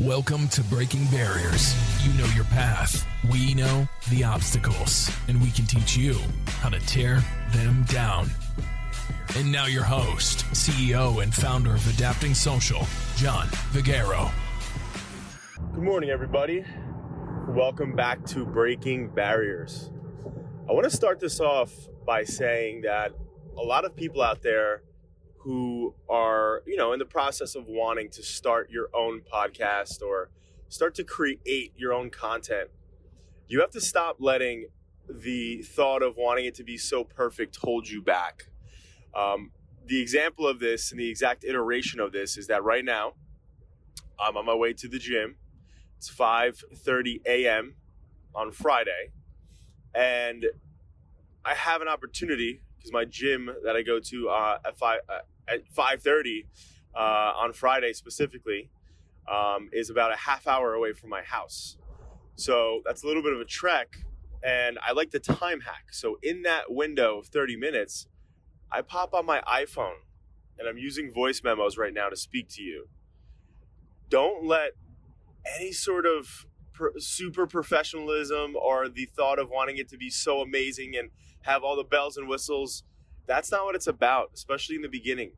Welcome to Breaking Barriers. You know your path. We know the obstacles, and we can teach you how to tear them down. And now, your host, CEO, and founder of Adapting Social, John Vigero. Good morning, everybody. Welcome back to Breaking Barriers. I want to start this off by saying that a lot of people out there who are, you know, in the process of wanting to start your own podcast or start to create your own content, you have to stop letting the thought of wanting it to be so perfect hold you back. Um, the example of this and the exact iteration of this is that right now I'm on my way to the gym. It's 5:30 a.m. on Friday, and I have an opportunity because my gym that I go to uh, at five uh, at five thirty uh, on Friday specifically um, is about a half hour away from my house. So that's a little bit of a trek, and I like the time hack. So in that window of thirty minutes, I pop on my iPhone, and I'm using voice memos right now to speak to you. Don't let any sort of super professionalism or the thought of wanting it to be so amazing and have all the bells and whistles. That's not what it's about, especially in the beginning.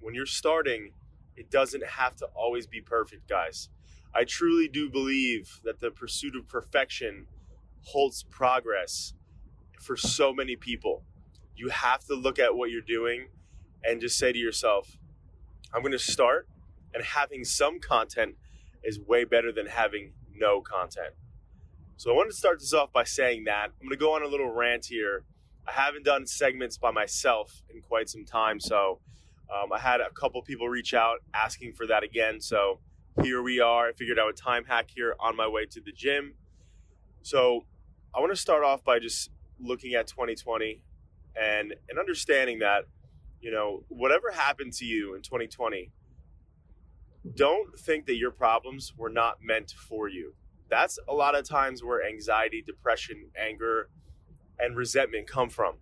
When you're starting, it doesn't have to always be perfect, guys. I truly do believe that the pursuit of perfection holds progress for so many people. You have to look at what you're doing and just say to yourself, I'm going to start, and having some content is way better than having no content. So I wanted to start this off by saying that. I'm going to go on a little rant here. I haven't done segments by myself in quite some time, so um, I had a couple people reach out asking for that again. So here we are. I figured out a time hack here on my way to the gym. So I want to start off by just looking at 2020 and and understanding that you know whatever happened to you in 2020 don't think that your problems were not meant for you. That's a lot of times where anxiety, depression, anger, and resentment come from.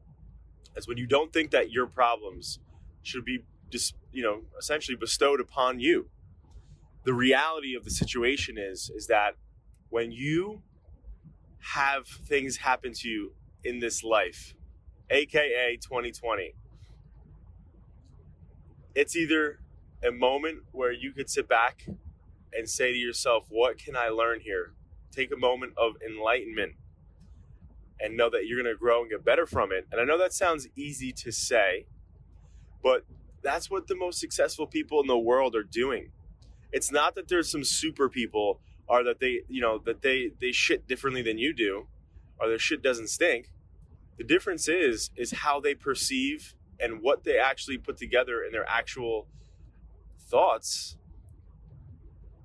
Is when you don't think that your problems should be just, you know, essentially bestowed upon you. The reality of the situation is is that when you have things happen to you in this life, aka 2020, it's either a moment where you could sit back and say to yourself, What can I learn here? Take a moment of enlightenment and know that you're going to grow and get better from it. And I know that sounds easy to say, but that's what the most successful people in the world are doing. It's not that there's some super people or that they, you know, that they they shit differently than you do or their shit doesn't stink. The difference is is how they perceive and what they actually put together in their actual thoughts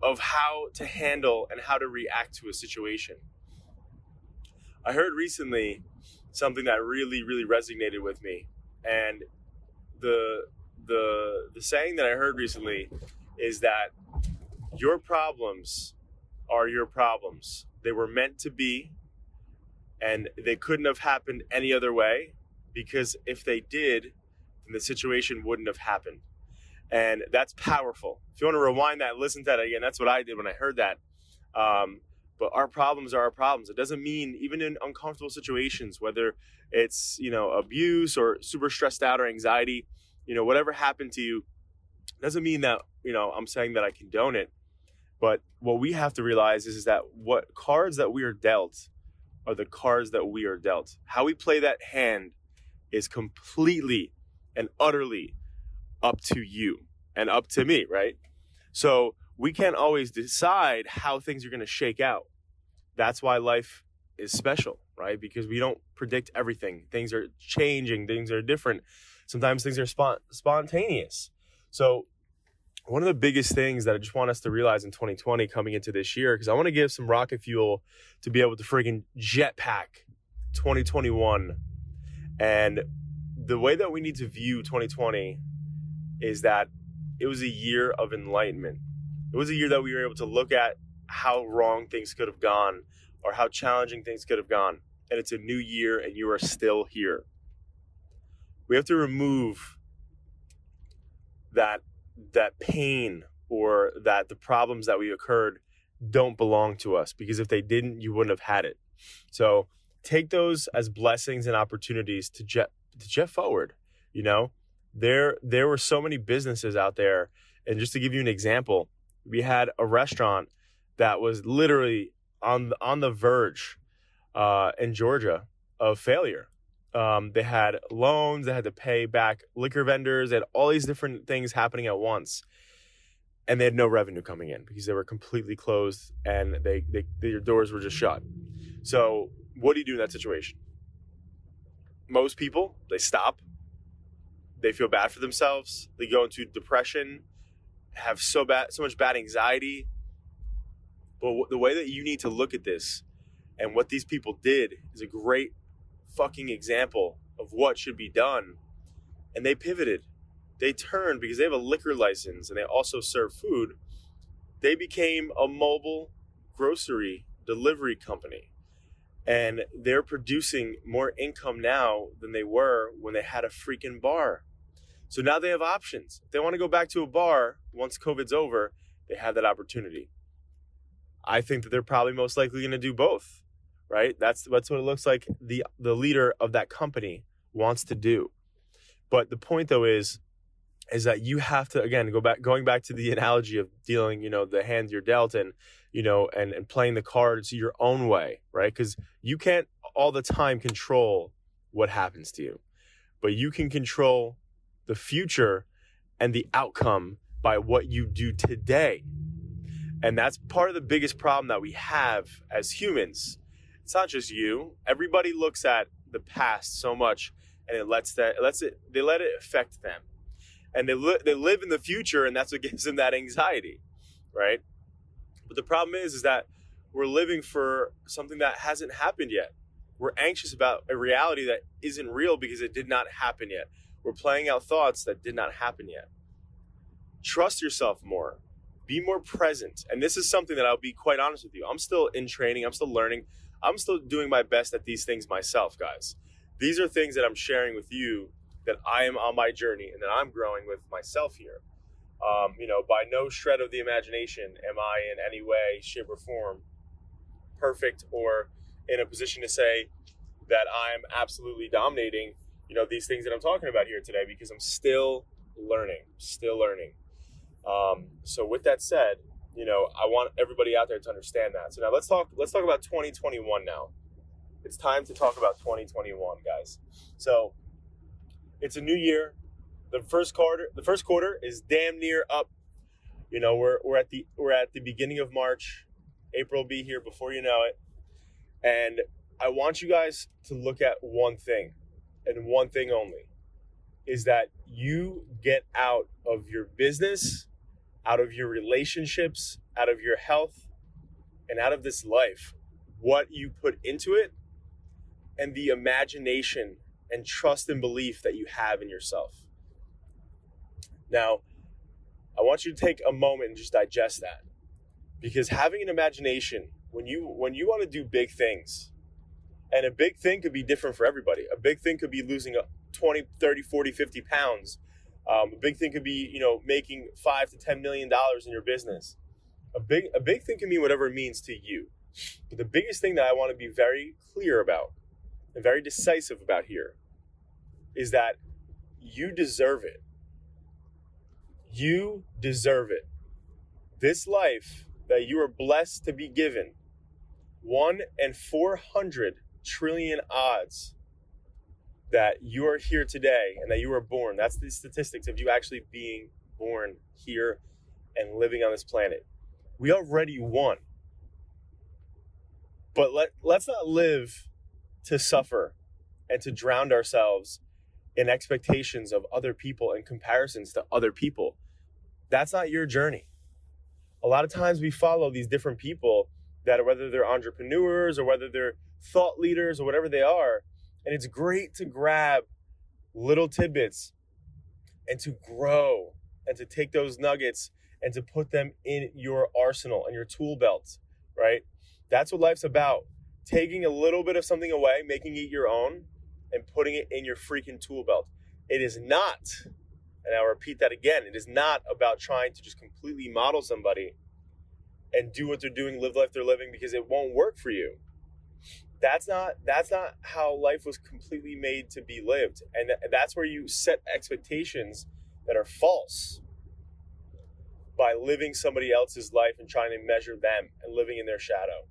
of how to handle and how to react to a situation. I heard recently something that really, really resonated with me. And the the the saying that I heard recently is that your problems are your problems. They were meant to be and they couldn't have happened any other way because if they did, then the situation wouldn't have happened. And that's powerful. If you want to rewind that, listen to that again. That's what I did when I heard that. Um, but our problems are our problems. It doesn't mean even in uncomfortable situations, whether it's you know abuse or super stressed out or anxiety, you know whatever happened to you, doesn't mean that you know I'm saying that I condone it. But what we have to realize is, is that what cards that we are dealt are the cards that we are dealt. How we play that hand is completely and utterly up to you and up to me, right? So we can't always decide how things are going to shake out. That's why life is special, right? Because we don't predict everything. Things are changing, things are different. Sometimes things are spont- spontaneous. So, one of the biggest things that I just want us to realize in 2020 coming into this year, because I want to give some rocket fuel to be able to friggin' jetpack 2021. And the way that we need to view 2020 is that it was a year of enlightenment. It was a year that we were able to look at how wrong things could have gone or how challenging things could have gone. And it's a new year and you are still here. We have to remove that that pain or that the problems that we occurred don't belong to us because if they didn't, you wouldn't have had it. So take those as blessings and opportunities to jet to jet forward. You know, there there were so many businesses out there, and just to give you an example, we had a restaurant that was literally on on the verge uh, in Georgia of failure. Um, they had loans, they had to pay back liquor vendors, they had all these different things happening at once and they had no revenue coming in because they were completely closed and they, they their doors were just shut. So what do you do in that situation? Most people they stop, they feel bad for themselves, they go into depression, have so bad so much bad anxiety. But the way that you need to look at this and what these people did is a great fucking example of what should be done. And they pivoted they turned because they have a liquor license and they also serve food. They became a mobile grocery delivery company. And they're producing more income now than they were when they had a freaking bar. So now they have options. If they want to go back to a bar once COVID's over, they have that opportunity. I think that they're probably most likely going to do both, right? That's that's what it looks like the the leader of that company wants to do. But the point though is is that you have to again go back going back to the analogy of dealing you know the hand you're dealt and you know and and playing the cards your own way right because you can't all the time control what happens to you but you can control the future and the outcome by what you do today and that's part of the biggest problem that we have as humans it's not just you everybody looks at the past so much and it lets that it lets it they let it affect them and they li- they live in the future, and that's what gives them that anxiety, right? But the problem is, is that we're living for something that hasn't happened yet. We're anxious about a reality that isn't real because it did not happen yet. We're playing out thoughts that did not happen yet. Trust yourself more. Be more present. And this is something that I'll be quite honest with you. I'm still in training, I'm still learning, I'm still doing my best at these things myself, guys. These are things that I'm sharing with you that I am on my journey and that I'm growing with myself here. Um, you know, by no shred of the imagination am I in any way, shape, or form perfect or in a position to say that I'm absolutely dominating, you know, these things that I'm talking about here today because I'm still learning, still learning. Um, so with that said, you know, I want everybody out there to understand that. So now let's talk. Let's talk about 2021 now. It's time to talk about 2021, guys. So it's a new year. The first quarter, the first quarter is damn near up. You know, we're we're at the we're at the beginning of March. April will be here before you know it. And I want you guys to look at one thing and one thing only is that you get out of your business, out of your relationships, out of your health, and out of this life what you put into it and the imagination and trust and belief that you have in yourself. Now, I want you to take a moment and just digest that. Because having an imagination, when you when you want to do big things, and a big thing could be different for everybody. A big thing could be losing 20, 30, 40, 50 pounds. Um, a big thing could be, you know, making five to ten million dollars in your business. A big a big thing can mean whatever it means to you. But the biggest thing that I want to be very clear about and very decisive about here is that you deserve it. You deserve it. This life that you are blessed to be given, one and 400 trillion odds that you are here today and that you were born. That's the statistics of you actually being born here and living on this planet. We already won. But let, let's not live to suffer and to drown ourselves in expectations of other people and comparisons to other people. That's not your journey. A lot of times we follow these different people that whether they're entrepreneurs or whether they're thought leaders or whatever they are, and it's great to grab little tidbits and to grow and to take those nuggets and to put them in your arsenal and your tool belt, right? That's what life's about. Taking a little bit of something away, making it your own, and putting it in your freaking tool belt. It is not, and I'll repeat that again, it is not about trying to just completely model somebody and do what they're doing, live life they're living because it won't work for you. That's not that's not how life was completely made to be lived. And that's where you set expectations that are false by living somebody else's life and trying to measure them and living in their shadow.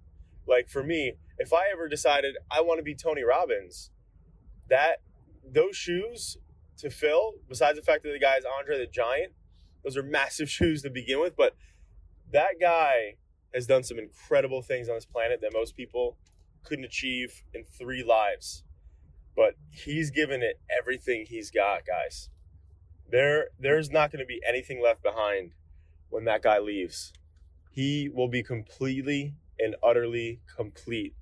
Like for me, if I ever decided I want to be Tony Robbins, that those shoes to fill, besides the fact that the guy is Andre the Giant, those are massive shoes to begin with, but that guy has done some incredible things on this planet that most people couldn't achieve in three lives. But he's given it everything he's got, guys. There there's not going to be anything left behind when that guy leaves. He will be completely and utterly complete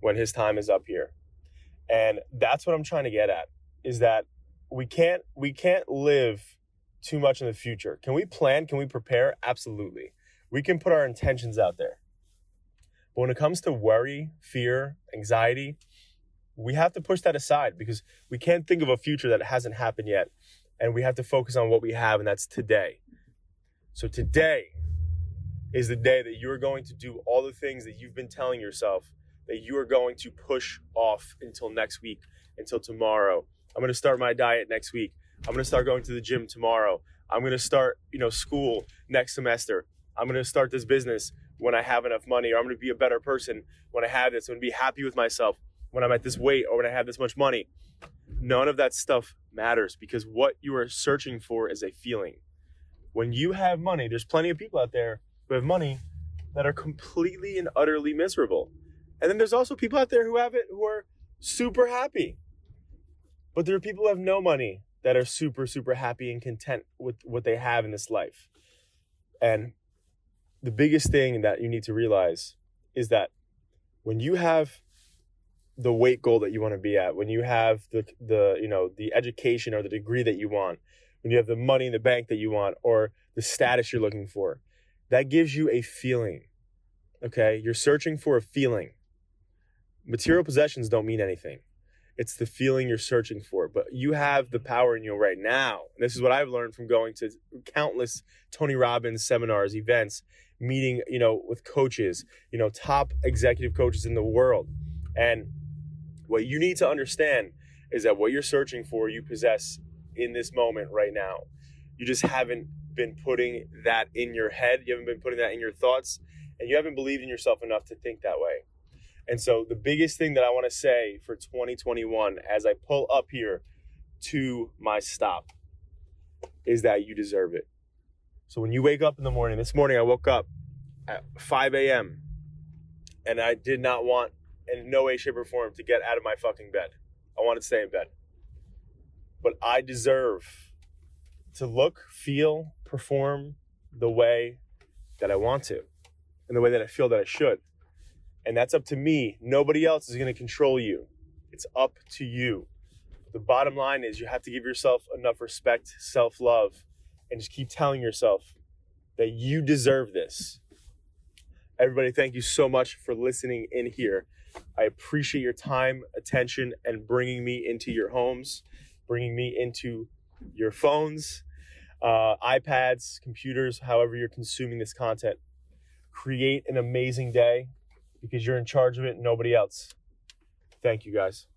when his time is up here. And that's what I'm trying to get at is that we can't we can't live too much in the future. Can we plan? Can we prepare? Absolutely. We can put our intentions out there. But when it comes to worry, fear, anxiety, we have to push that aside because we can't think of a future that hasn't happened yet. And we have to focus on what we have, and that's today. So today is the day that you're going to do all the things that you've been telling yourself that you are going to push off until next week, until tomorrow. I'm going to start my diet next week. I'm going to start going to the gym tomorrow. I'm going to start, you know, school next semester. I'm going to start this business when I have enough money, or I'm going to be a better person when I have this. I'm going to be happy with myself when I'm at this weight or when I have this much money. None of that stuff matters because what you are searching for is a feeling when you have money, there's plenty of people out there who have money that are completely and utterly miserable. And then there's also people out there who have it who are super happy. But there are people who have no money that are super, super happy and content with what they have in this life. And the biggest thing that you need to realize is that when you have the weight goal that you want to be at, when you have the the you know the education or the degree that you want, when you have the money in the bank that you want or the status you're looking for. That gives you a feeling. Okay? You're searching for a feeling. Material possessions don't mean anything. It's the feeling you're searching for. But you have the power in you right now. This is what I've learned from going to countless Tony Robbins seminars, events, meeting, you know, with coaches, you know, top executive coaches in the world. And what you need to understand is that what you're searching for, you possess in this moment right now. You just haven't been putting that in your head. You haven't been putting that in your thoughts, and you haven't believed in yourself enough to think that way. And so, the biggest thing that I want to say for 2021 as I pull up here to my stop is that you deserve it. So, when you wake up in the morning, this morning I woke up at 5 a.m. and I did not want, in no way, shape, or form, to get out of my fucking bed. I wanted to stay in bed but I deserve to look, feel, perform the way that I want to and the way that I feel that I should. And that's up to me. Nobody else is going to control you. It's up to you. The bottom line is you have to give yourself enough respect, self love, and just keep telling yourself that you deserve this. Everybody, thank you so much for listening in here. I appreciate your time, attention, and bringing me into your homes bringing me into your phones, uh, iPads, computers, however you're consuming this content. Create an amazing day because you're in charge of it, nobody else. Thank you guys.